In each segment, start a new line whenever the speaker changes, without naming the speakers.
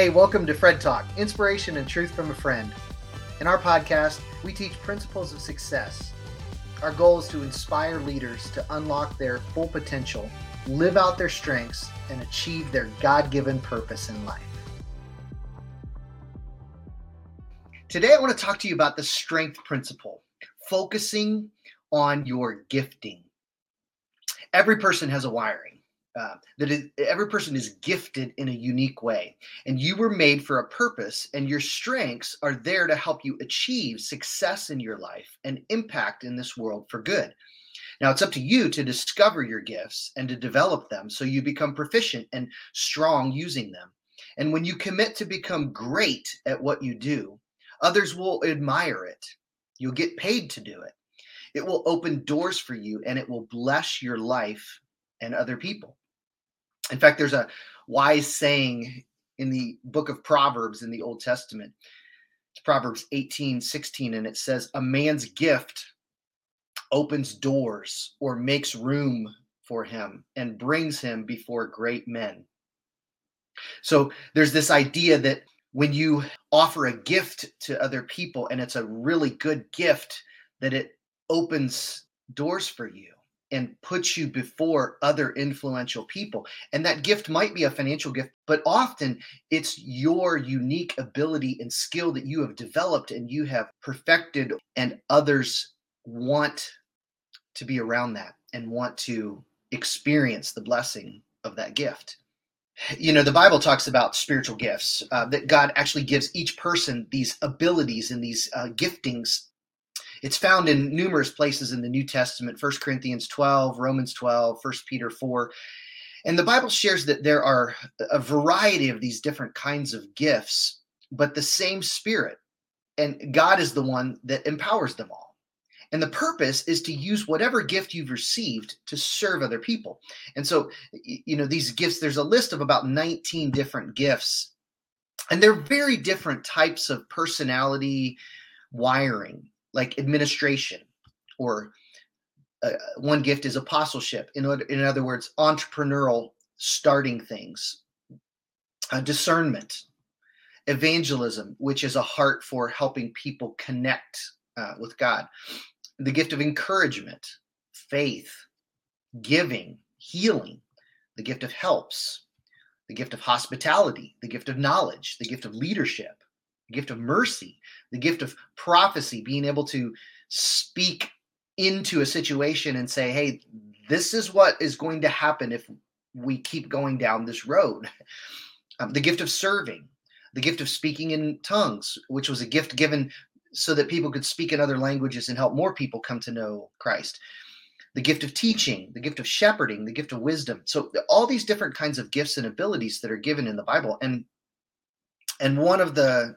Hey, welcome to Fred Talk, inspiration and truth from a friend. In our podcast, we teach principles of success. Our goal is to inspire leaders to unlock their full potential, live out their strengths, and achieve their God given purpose in life. Today, I want to talk to you about the strength principle, focusing on your gifting. Every person has a wiring uh, that every person is gifted in a unique way. And you were made for a purpose and your strengths are there to help you achieve success in your life and impact in this world for good. Now it's up to you to discover your gifts and to develop them so you become proficient and strong using them. And when you commit to become great at what you do others will admire it. You'll get paid to do it. It will open doors for you and it will bless your life and other people in fact, there's a wise saying in the book of Proverbs in the Old Testament. It's Proverbs 18, 16, and it says, A man's gift opens doors or makes room for him and brings him before great men. So there's this idea that when you offer a gift to other people and it's a really good gift, that it opens doors for you and puts you before other influential people. And that gift might be a financial gift, but often it's your unique ability and skill that you have developed and you have perfected, and others want to be around that and want to experience the blessing of that gift. You know, the Bible talks about spiritual gifts, uh, that God actually gives each person these abilities and these uh, giftings it's found in numerous places in the New Testament, 1 Corinthians 12, Romans 12, 1 Peter 4. And the Bible shares that there are a variety of these different kinds of gifts, but the same Spirit. And God is the one that empowers them all. And the purpose is to use whatever gift you've received to serve other people. And so, you know, these gifts, there's a list of about 19 different gifts, and they're very different types of personality wiring like administration or uh, one gift is apostleship in other, in other words entrepreneurial starting things. Uh, discernment evangelism which is a heart for helping people connect uh, with god. The gift of encouragement faith giving healing. The gift of helps. The gift of hospitality the gift of knowledge the gift of leadership the gift of mercy, the gift of prophecy, being able to speak into a situation and say, hey, this is what is going to happen if we keep going down this road. Um, the gift of serving, the gift of speaking in tongues, which was a gift given so that people could speak in other languages and help more people come to know Christ. The gift of teaching, the gift of shepherding, the gift of wisdom. So all these different kinds of gifts and abilities that are given in the Bible. And and one of the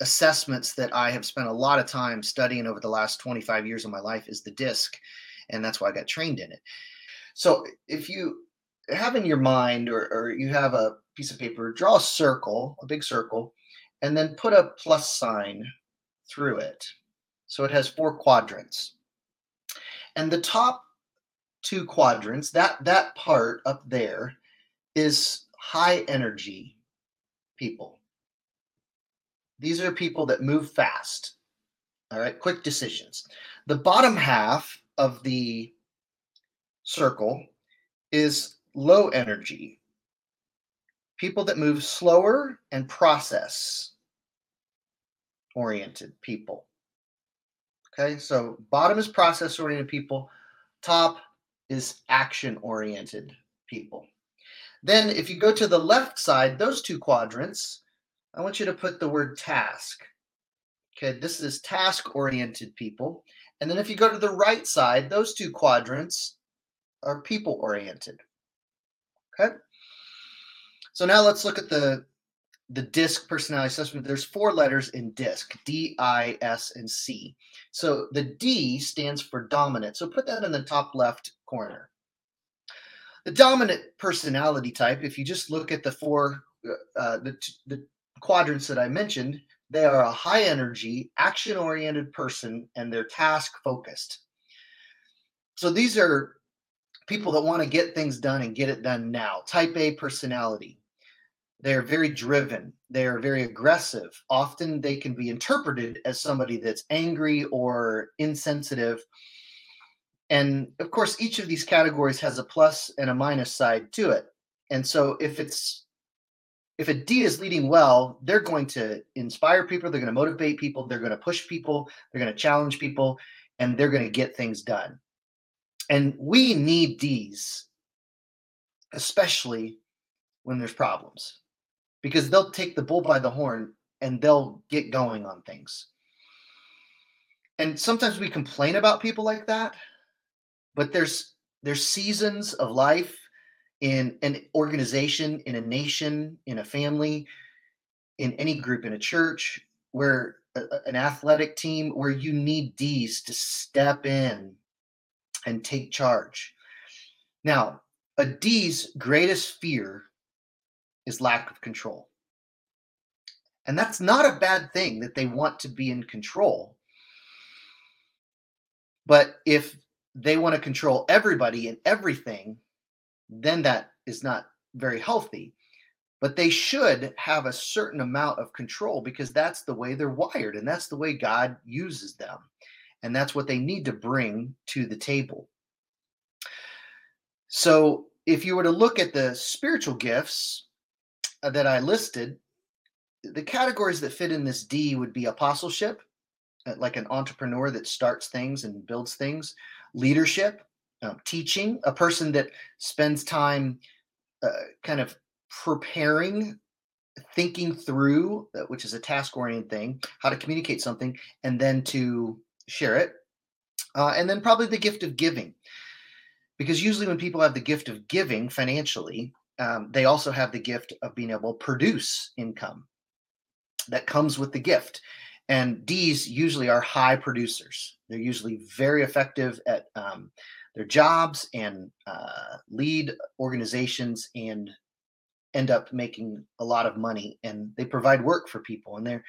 assessments that I have spent a lot of time studying over the last 25 years of my life is the disc. And that's why I got trained in it. So if you have in your mind or, or you have a piece of paper, draw a circle, a big circle, and then put a plus sign through it. So it has four quadrants. And the top two quadrants, that that part up there is high energy people. These are people that move fast. All right, quick decisions. The bottom half of the circle is low energy. People that move slower and process oriented people. Okay, so bottom is process oriented people, top is action oriented people. Then, if you go to the left side, those two quadrants I want you to put the word task. Okay, this is task oriented people. And then if you go to the right side, those two quadrants are people oriented. Okay. So now let's look at the the DISC personality assessment. There's four letters in DISC D, I, S, and C. So the D stands for dominant. So put that in the top left corner. The dominant personality type, if you just look at the four, uh, uh the, the quadrants that I mentioned, they are a high energy, action oriented person and they're task focused. So these are people that want to get things done and get it done now. Type A personality. they're very driven they're very aggressive often they can be interpreted as somebody that's angry or insensitive and of course each of these categories has a plus and a minus side to it and so if it's if a d is leading well they're going to inspire people they're going to motivate people they're going to push people they're going to challenge people and they're going to get things done and we need d's especially when there's problems because they'll take the bull by the horn and they'll get going on things. And sometimes we complain about people like that, but there's there's seasons of life in an organization, in a nation, in a family, in any group, in a church, where a, an athletic team, where you need D's to step in and take charge. Now, a D's greatest fear is lack of control. And that's not a bad thing that they want to be in control. But if they want to control everybody and everything, then that is not very healthy. But they should have a certain amount of control because that's the way they're wired and that's the way God uses them. And that's what they need to bring to the table. So if you were to look at the spiritual gifts, uh, that I listed, the categories that fit in this D would be apostleship, uh, like an entrepreneur that starts things and builds things, leadership, um, teaching, a person that spends time uh, kind of preparing, thinking through, uh, which is a task oriented thing, how to communicate something, and then to share it. Uh, and then probably the gift of giving. Because usually, when people have the gift of giving financially, um, they also have the gift of being able to produce income that comes with the gift. And D's usually are high producers. They're usually very effective at um, their jobs and uh, lead organizations and end up making a lot of money. And they provide work for people. And they're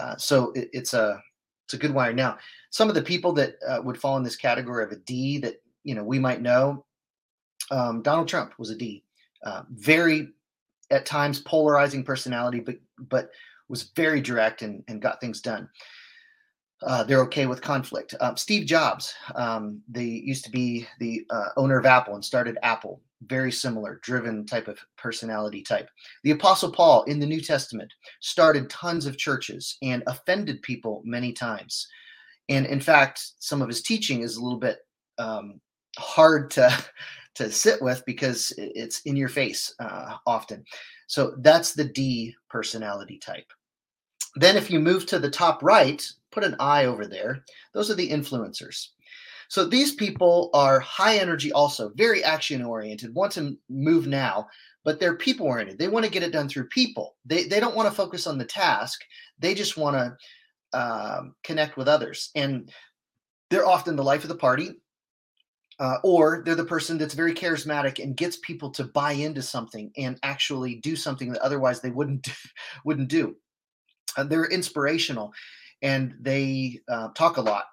uh, so it, it's a it's a good wire. Now, some of the people that uh, would fall in this category of a D that you know we might know, um, Donald Trump was a D. Uh, very at times polarizing personality, but but was very direct and, and got things done. Uh, they're okay with conflict. Um, Steve Jobs, um, used to be the uh, owner of Apple and started Apple. Very similar, driven type of personality type. The Apostle Paul in the New Testament started tons of churches and offended people many times. And in fact, some of his teaching is a little bit um, hard to to sit with because it's in your face uh, often. So that's the D personality type. Then, if you move to the top right, put an I over there. Those are the influencers. So these people are high energy, also very action oriented, want to move now, but they're people oriented. They want to get it done through people. They, they don't want to focus on the task. They just want to um, connect with others. And they're often the life of the party uh, or they're the person that's very charismatic and gets people to buy into something and actually do something that otherwise they wouldn't wouldn't do. Uh, they're inspirational, and they uh, talk a lot.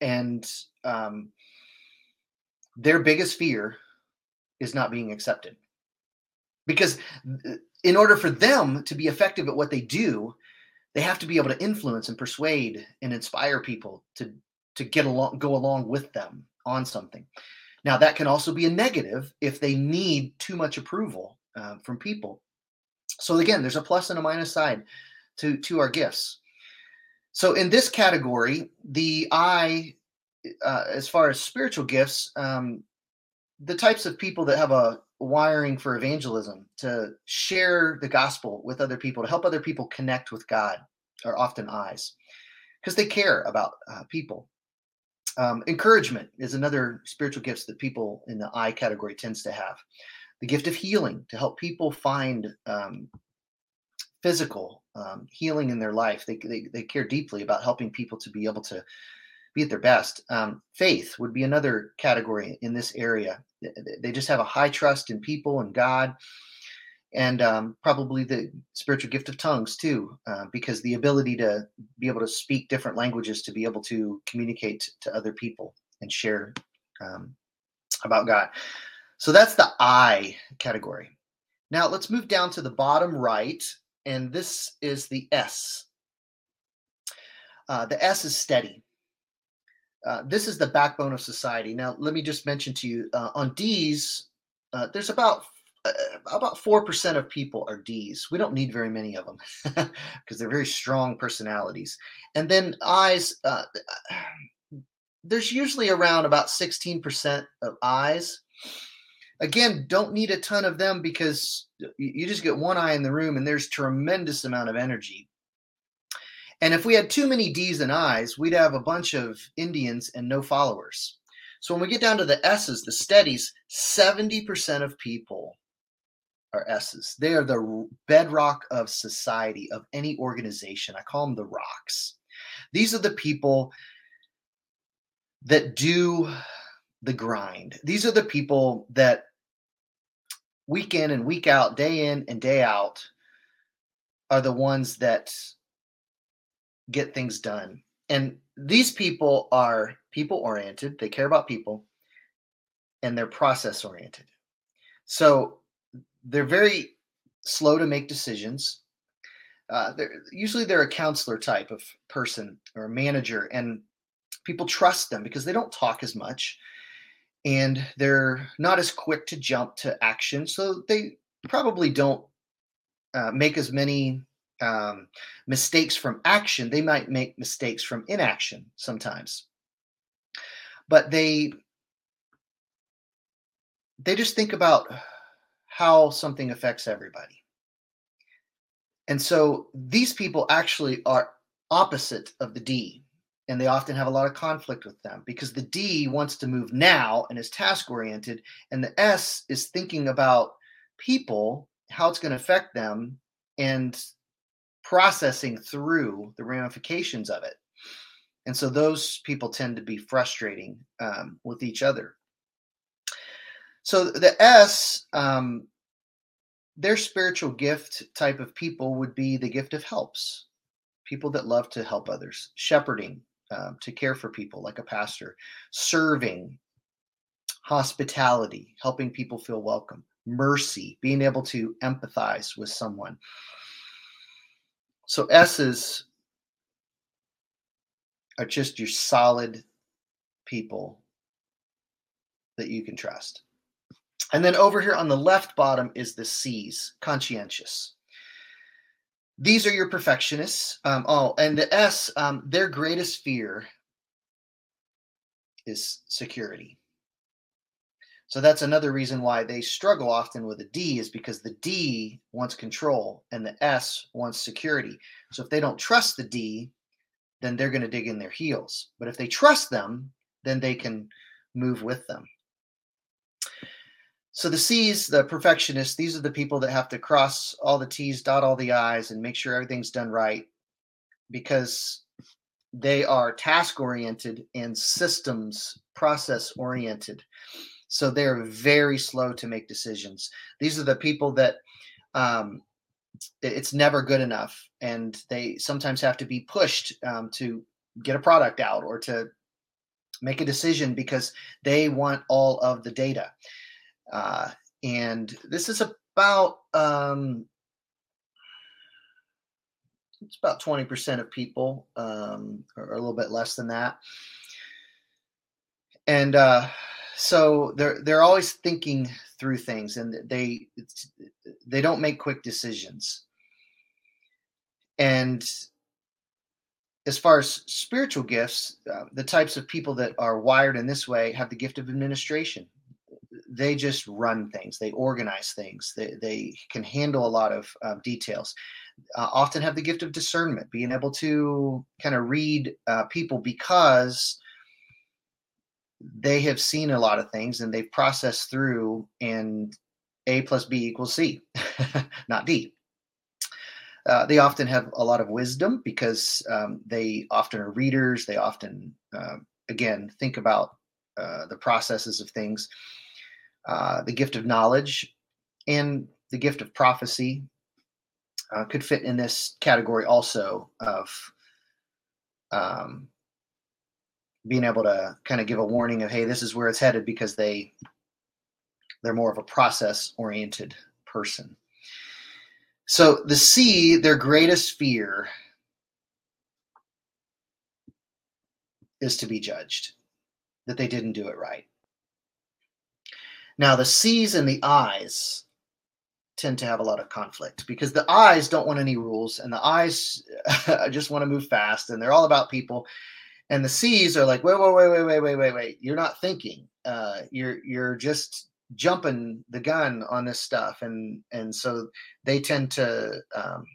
And um, their biggest fear is not being accepted, because uh, in order for them to be effective at what they do, they have to be able to influence and persuade and inspire people to to get along, go along with them on something. Now, that can also be a negative if they need too much approval uh, from people. So, again, there's a plus and a minus side to, to our gifts. So, in this category, the I, uh, as far as spiritual gifts, um, the types of people that have a wiring for evangelism to share the gospel with other people, to help other people connect with God, are often eyes because they care about uh, people. Um, encouragement is another spiritual gift that people in the I category tends to have. The gift of healing to help people find um, physical um, healing in their life. They, they, they care deeply about helping people to be able to be at their best. Um, faith would be another category in this area. They just have a high trust in people and God and um, probably the spiritual gift of tongues too, uh, because the ability to be able to speak different languages to be able to communicate to other people and share um, about God. So that's the I category. Now let's move down to the bottom right, and this is the S. Uh, the S is steady. Uh, this is the backbone of society. Now, let me just mention to you uh, on D's, uh, there's about uh, about four percent of people are D's. We don't need very many of them because they're very strong personalities. And then I's, uh, there's usually around about sixteen percent of I's. Again, don't need a ton of them because you just get one eye in the room and there's tremendous amount of energy and if we had too many D's and I's, we'd have a bunch of Indians and no followers. So when we get down to the S's, the steadies, 70% of people are S's. They are the bedrock of society, of any organization. I call them the rocks. These are the people that do the grind. These are the people that week in and week out, day in and day out, are the ones that get things done. And these people are people oriented, they care about people, and they're process oriented. So they're very slow to make decisions. Uh, they're, usually they're a counselor type of person or a manager, and people trust them because they don't talk as much and they're not as quick to jump to action. So they probably don't uh, make as many um, mistakes from action, they might make mistakes from inaction sometimes. But they they just think about how something affects everybody. And so these people actually are opposite of the D, and they often have a lot of conflict with them because the D wants to move now and is task oriented, and the S is thinking about people, how it's going to affect them, and processing through the ramifications of it. And so those people tend to be frustrating um, with each other. So the S, um, their spiritual gift type of people would be the gift of helps, people that love to help others, shepherding, um, to care for people like a pastor, serving, hospitality, helping people feel welcome, mercy, being able to empathize with someone. So S's are just your solid people that you can trust. And then over here on the left bottom is the C's, conscientious. These are your perfectionists. Um, oh, and the S, um, their greatest fear is security. So that's another reason why they struggle often with a D is because the D wants control and the S wants security. So if they don't trust the D, then they're going to dig in their heels. But if they trust them, then they can move with them. So the C's, the perfectionists, these are the people that have to cross all the T's, dot all the I's, and make sure everything's done right because they are task oriented and systems process oriented. So they're very slow to make decisions. These are the people that um, it's never good enough, and they sometimes have to be pushed um, to get a product out or to make a decision because they want all of the data. Uh, and this is about um, it's about 20% of people um, or, a little bit less than that. And uh, so they're they're always thinking through things and they they don't make quick decisions. And as far as spiritual gifts uh, the types of people that are wired in this way have the gift of administration they just run things they organize things they, they can handle a lot of uh, details. Uh, often have the gift of discernment being able to kind of read uh, people because they have seen a lot of things and they've processed through and a plus b equals c not d. Uh, they often have a lot of wisdom because um, they often are readers they often uh, again think about uh, the processes of things uh, the gift of knowledge and the gift of prophecy uh, could fit in this category also of um, being able to kind of give a warning of hey this is where it's headed because they they're more of a process oriented person. So the C, their greatest fear is to be judged, that they didn't do it right. Now, the C's and the I's tend to have a lot of conflict because the I's don't want any rules and the I's just want to move fast and they're all about people. And the C's are like, wait, wait, wait, wait, wait, wait, wait, wait. You're not thinking. Uh, you're you're just jumping the gun on this stuff, and and so they tend to um,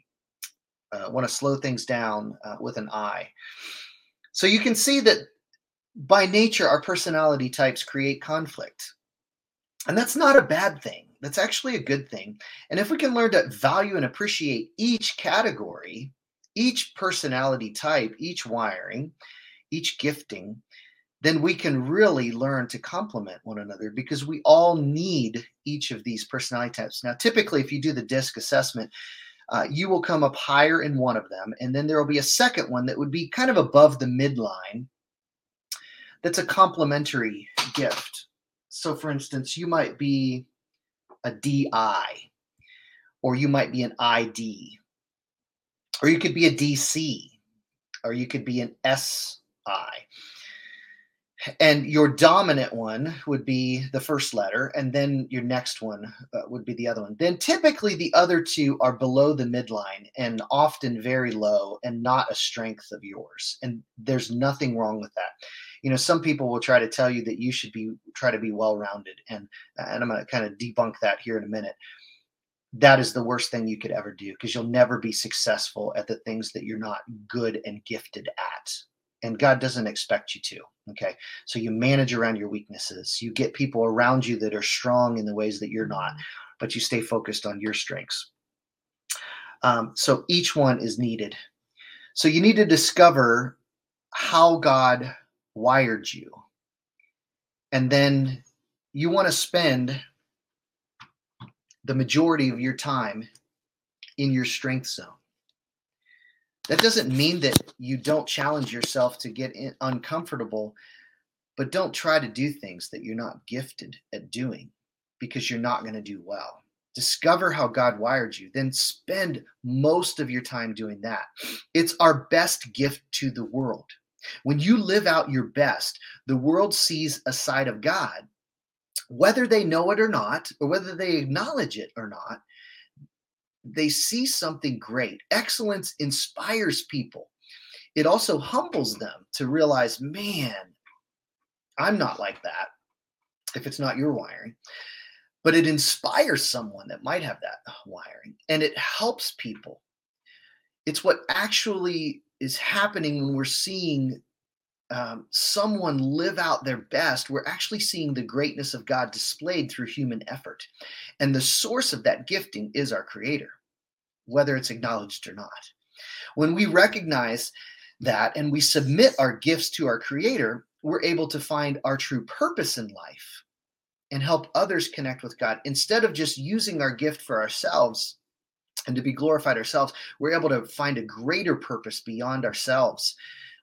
uh, want to slow things down uh, with an I. So you can see that by nature, our personality types create conflict. And that's not a bad thing. That's actually a good thing. And if we can learn to value and appreciate each category, each personality type, each wiring, each gifting, then we can really learn to complement one another because we all need each of these personality types. Now, typically, if you do the DISC assessment, uh, you will come up higher in one of them, and then there will be a second one that would be kind of above the midline. That's a complementary gift. So, for instance, you might be a DI, or you might be an ID, or you could be a DC, or you could be an SI and your dominant one would be the first letter and then your next one uh, would be the other one. Then typically the other two are below the midline and often very low and not a strength of yours and there's nothing wrong with that you know some people will try to tell you that you should be try to be well rounded and and i'm going to kind of debunk that here in a minute that is the worst thing you could ever do because you'll never be successful at the things that you're not good and gifted at and God doesn't expect you to. Okay. So you manage around your weaknesses. You get people around you that are strong in the ways that you're not, but you stay focused on your strengths. Um, so each one is needed. So you need to discover how God wired you. And then you want to spend the majority of your time in your strength zone. That doesn't mean that you don't challenge yourself to get uncomfortable, but don't try to do things that you're not gifted at doing because you're not going to do well. Discover how God wired you, then spend most of your time doing that. It's our best gift to the world. When you live out your best, the world sees a side of God, whether they know it or not, or whether they acknowledge it or not they see something great. Excellence inspires people. It also humbles them to realize, man, I'm not like that if it's not your wiring. But it inspires someone that might have that wiring and it helps people. It's what actually is happening when we're seeing um, someone live out their best, we're actually seeing the greatness of God displayed through human effort. And the source of that gifting is our Creator whether it's acknowledged or not. When we recognize that and we submit our gifts to our Creator, we're able to find our true purpose in life and help others connect with God. Instead of just using our gift for ourselves and to be glorified ourselves, we're able to find a greater purpose beyond ourselves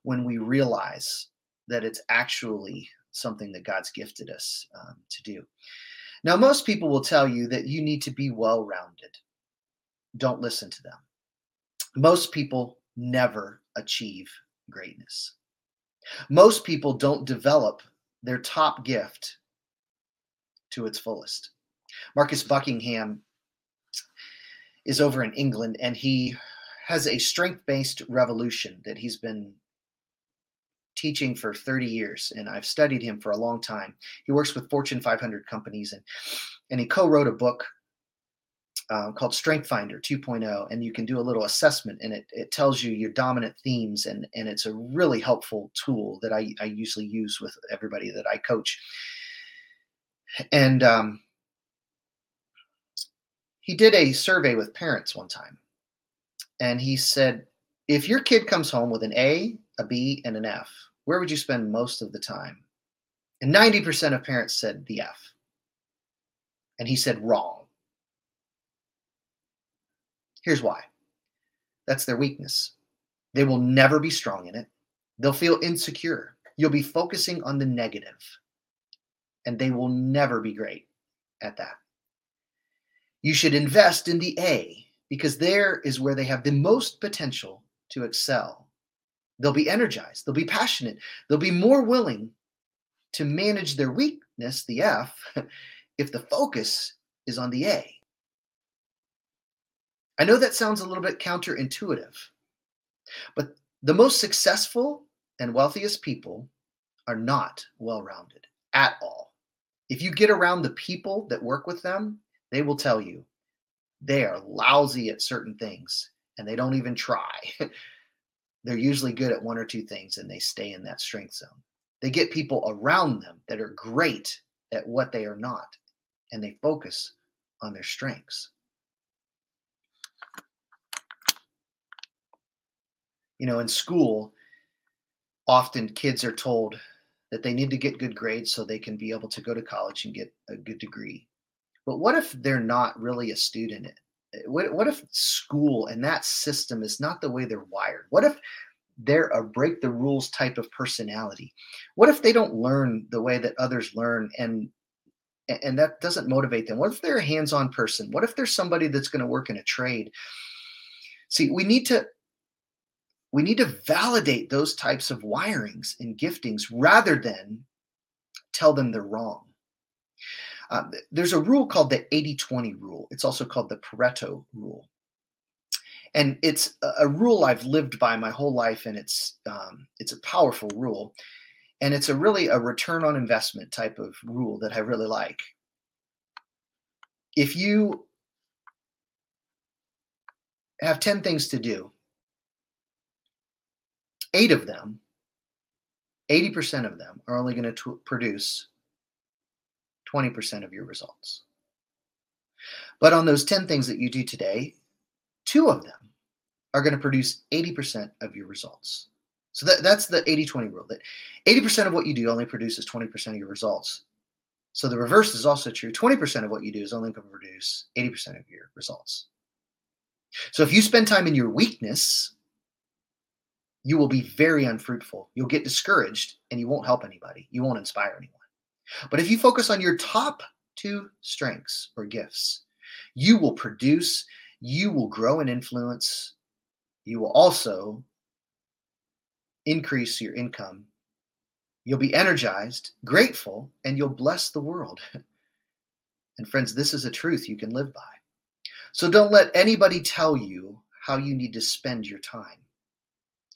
when we realize that it's actually something that God's gifted us um, to do. Now, most people will tell you that you need to be well rounded don't listen to them. Most people never achieve greatness. Most people don't develop their top gift to its fullest. Marcus Buckingham is over in England and he has a strength based revolution that he's been teaching for 30 years and I've studied him for a long time. He works with Fortune 500 companies and and he co-wrote a book uh, called Strength Finder 2.0, and you can do a little assessment, and it, it tells you your dominant themes, and and it's a really helpful tool that I, I usually use with everybody that I coach. And um, he did a survey with parents one time, and he said, if your kid comes home with an A, a B, and an F, where would you spend most of the time? And 90% of parents said the F. And he said wrong Here's why that's their weakness. They will never be strong in it, they'll feel insecure. You'll be focusing on the negative, and they will never be great at that. You should invest in the A because there is where they have the most potential to excel. They'll be energized, they'll be passionate, they'll be more willing to manage their weakness, the F, if the focus is on the A. I know that sounds a little bit counterintuitive, but the most successful and wealthiest people are not well rounded at all. If you get around the people that work with them, they will tell you they are lousy at certain things and they don't even try. They're usually good at one or two things and they stay in that strength zone. They get people around them that are great at what they are not and they focus on their strengths. you know, in school, often kids are told that they need to get good grades so they can be able to go to college and get a good degree. But what if they're not really a student? What, what if school and that system is not the way they're wired? What if they're a break the rules type of personality? What if they don't learn the way that others learn and and that doesn't motivate them? What if they're a hands-on person? What if there's somebody that's going to work in a trade? See, we need to we need to validate those types of wirings and giftings rather than tell them they're wrong. Uh, there's a rule called the 80 20 rule. It's also called the Pareto rule. And it's a, rule I've lived by my whole life, and it's um, it's a powerful rule, and it's a really a return on investment type of rule that I really like. If you have 10 things to do eight of them, 80% of them are only going to produce 20% of your results. But on those 10 things that you do today, two of them are going to produce 80% of your results. So that, that's the 80 20 rule that 80% of what you do only produces 20% of your results. So the reverse is also true 20% of what you do is only going to produce 80% of your results. So if you spend time in your weakness, you will be very unfruitful. You'll get discouraged and you won't help anybody. You won't inspire anyone. But if you focus on your top two strengths or gifts, you will produce, you will grow in influence, you will also increase your income. You'll be energized, grateful, and you'll bless the world. and friends, this is a truth you can live by. So don't let anybody tell you how you need to spend your time.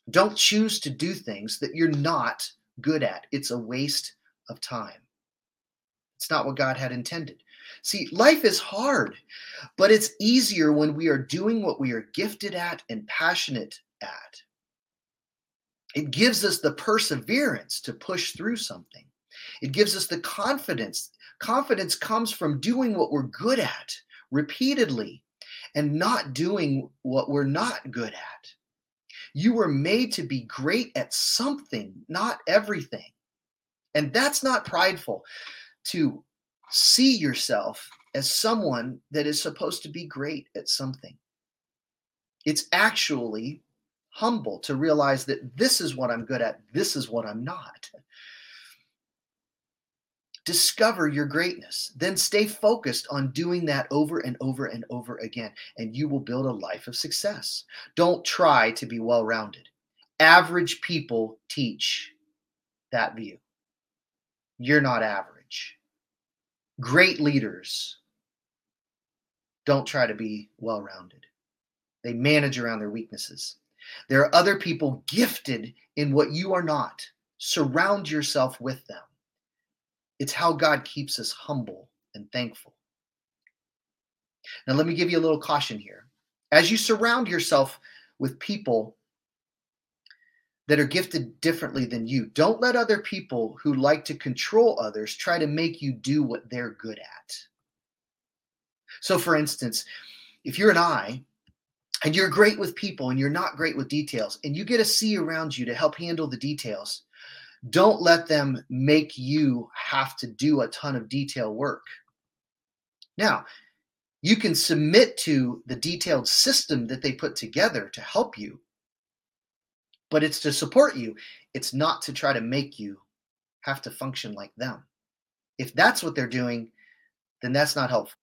Don't choose to do things that you're not good at. It's a waste of time. It's not what God had intended. See, life is hard, but it's easier when we are doing what we are gifted at and passionate at. It gives us the perseverance to push through something. It gives us the confidence. Confidence comes from doing what we're good at repeatedly and not doing what we're not good at. You were made to be great at something, not everything. And that's not prideful to see yourself as someone that is supposed to be great at something. It's actually humble to realize that this is what I'm good at, this is what I'm not. Discover your greatness. Then stay focused on doing that over and over and over again, and you will build a life of success. Don't try to be well rounded. Average people teach that view. You're not average. Great leaders don't try to be well rounded, they manage around their weaknesses. There are other people gifted in what you are not. Surround yourself with them. It's how God keeps us humble and thankful. Now, let me give you a little caution here. As you surround yourself with people that are gifted differently than you, don't let other people who like to control others try to make you do what they're good at. So, for instance, if you're an I and you're great with people and you're not great with details, and you get a C around you to help handle the details, don't let them make you have to do a ton of detail work. Now, you can submit to the detailed system that they put together to help you, but it's to support you. It's not to try to make you have to function like them. If that's what they're doing, then that's not helpful.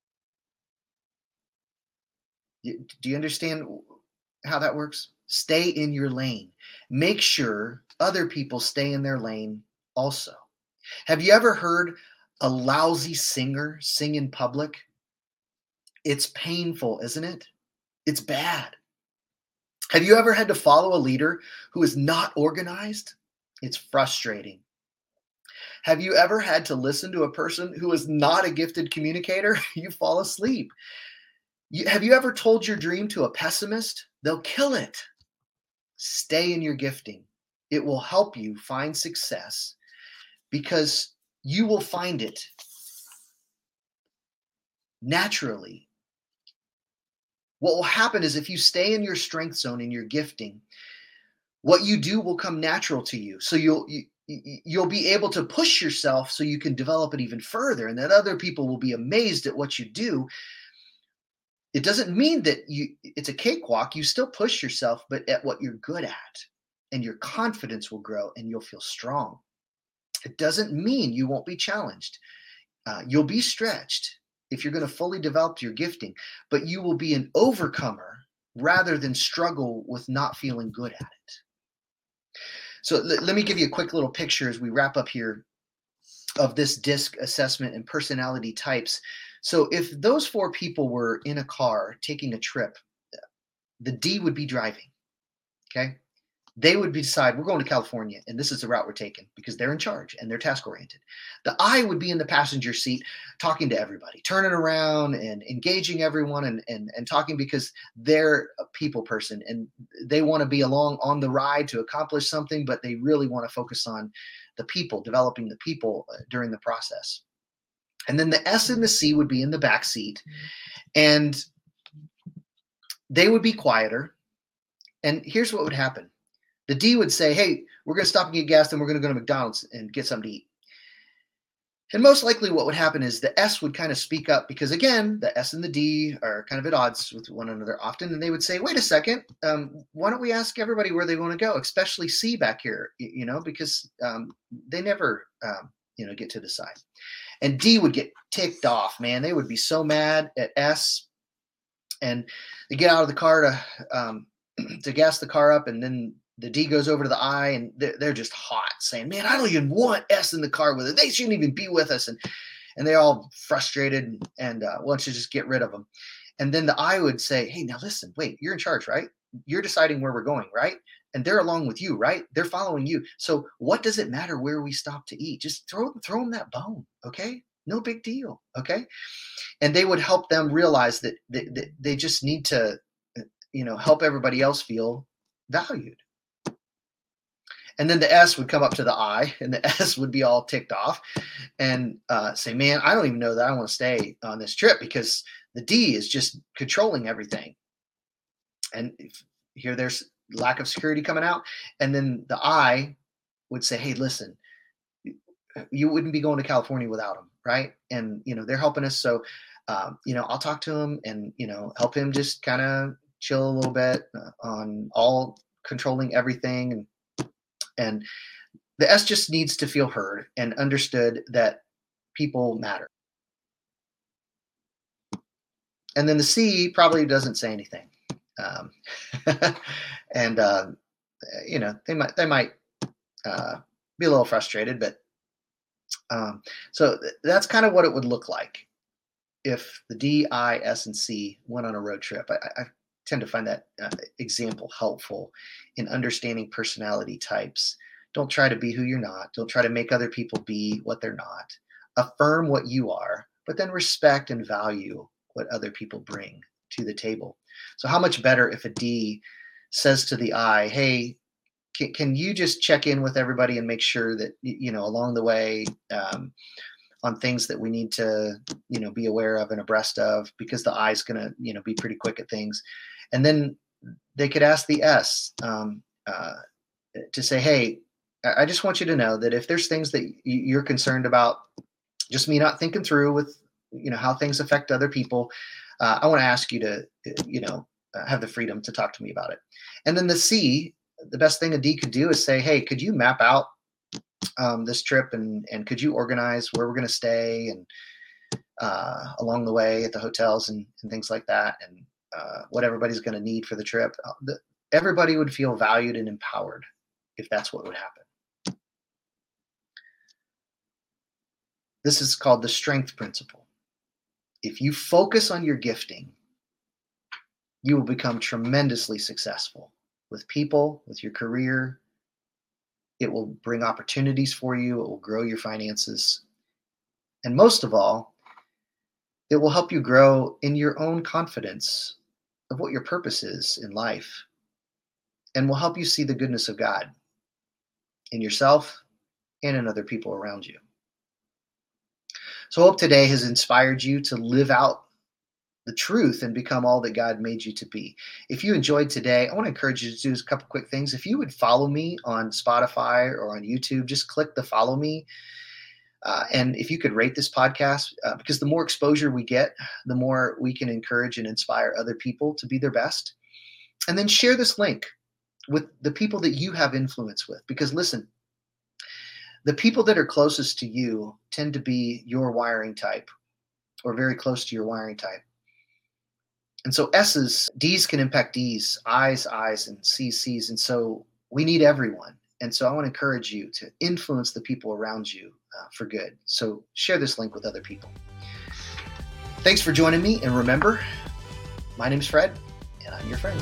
Do you understand how that works? Stay in your lane. Make sure other people stay in their lane also. Have you ever heard a lousy singer sing in public? It's painful, isn't it? It's bad. Have you ever had to follow a leader who is not organized? It's frustrating. Have you ever had to listen to a person who is not a gifted communicator? You fall asleep. You, have you ever told your dream to a pessimist? They'll kill it. Stay in your gifting. It will help you find success because you will find it naturally. What will happen is if you stay in your strength zone in your gifting, what you do will come natural to you. So you'll you, you'll be able to push yourself so you can develop it even further and that other people will be amazed at what you do. It doesn't mean that you it's a cakewalk. You still push yourself but at what you're good at and your confidence will grow and you'll feel strong. It doesn't mean you won't be challenged. Uh, you'll be stretched if you're going to fully develop your gifting but you will be an overcomer rather than struggle with not feeling good at it so l- let me give you a quick little picture as we wrap up here of this disc assessment and personality types so if those four people were in a car taking a trip, the D would be driving. Okay. They would decide we're going to California and this is the route we're taking because they're in charge and they're task oriented. The I would be in the passenger seat talking to everybody, turning around and engaging everyone and, and, and talking because they're a people person and they want to be along on the ride to accomplish something, but they really want to focus on the people, developing the people uh, during the process. And then the S and the C would be in the back seat. And they would be quieter. And here's what would happen the D would say, Hey, we're going to stop and get gas, and we're going to go to McDonald's and get something to eat. And most likely, what would happen is the S would kind of speak up because, again, the S and the D are kind of at odds with one another often. And they would say, Wait a second, um, why don't we ask everybody where they want to go, especially C back here, you know, because um, they never, um, you know, get to decide. And D would get ticked off, man. They would be so mad at S. And they get out of the car to um, to gas the car up, and then the D goes over to the I, and they're, they're just hot, saying, "Man, I don't even want S in the car with it. They shouldn't even be with us." And and they're all frustrated and uh, want to just get rid of them. And then the I would say, "Hey, now listen, wait, you're in charge, right? You're deciding where we're going, right? and they're along with you, right? They're following you. So what does it matter where we stop to eat? Just throw throw them that bone, okay? No big deal, okay? And they would help them realize that that they just need to, you know, help everybody else feel valued. And then the S would come up to the I, and the S would be all ticked off and uh, say, Man, I don't even know that I want to stay on this trip because the D is just controlling everything. And here there's lack of security coming out. And then the I would say, hey, listen, you wouldn't be going to California without them, right? And, you know, they're helping us. So, um, you know, I'll talk to him and, you know, help him just kind of chill a little bit uh, on all controlling everything. And, and the S just needs to feel heard and understood that people matter. And then the C probably doesn't say anything. Um, and uh, you know they might they might uh, be a little frustrated, but um, so th- that's kind of what it would look like if the D, I, S, and C went on a road trip. I, I tend to find that uh, example helpful in understanding personality types. Don't try to be who you're not. Don't try to make other people be what they're not. Affirm what you are, but then respect and value what other people bring to the table. So, how much better if a D says to the I, hey, can, can you just check in with everybody and make sure that, you know, along the way, um, on things that we need to, you know, be aware of and abreast of because the is going to, you know, be pretty quick at things. And then they could ask the S um, uh, to say, hey, I just want you to know that if there's things that you're concerned about, just me not thinking through with, you know, how things affect other people, uh, I want to ask you to, you know, uh, have the freedom to talk to me about it. And then the C, the best thing a D could do is say, hey, could you map out um, this trip and and could you organize where we're going to stay and uh, along the way at the hotels and, and things like that. And uh, what everybody's going to need for the trip. Uh, the, everybody would feel valued and empowered if that's what would happen. This is called the strength principle. If you focus on your gifting, you will become tremendously successful with people, with your career. It will bring opportunities for you, it will grow your finances. And most of all, it will help you grow in your own confidence of what your purpose is in life and will help you see the goodness of God in yourself and in other people around you. So, hope today has inspired you to live out the truth and become all that God made you to be. If you enjoyed today, I want to encourage you to do a couple quick things. If you would follow me on Spotify or on YouTube, just click the follow me. Uh, and if you could rate this podcast, uh, because the more exposure we get, the more we can encourage and inspire other people to be their best. And then share this link with the people that you have influence with. Because listen, the people that are closest to you tend to be your wiring type or very close to your wiring type. And so S's, D's can impact D's, I's, I's, and C's, C's. And so we need everyone. And so I want to encourage you to influence the people around you uh, for good. So share this link with other people. Thanks for joining me. And remember, my name's Fred, and I'm your friend.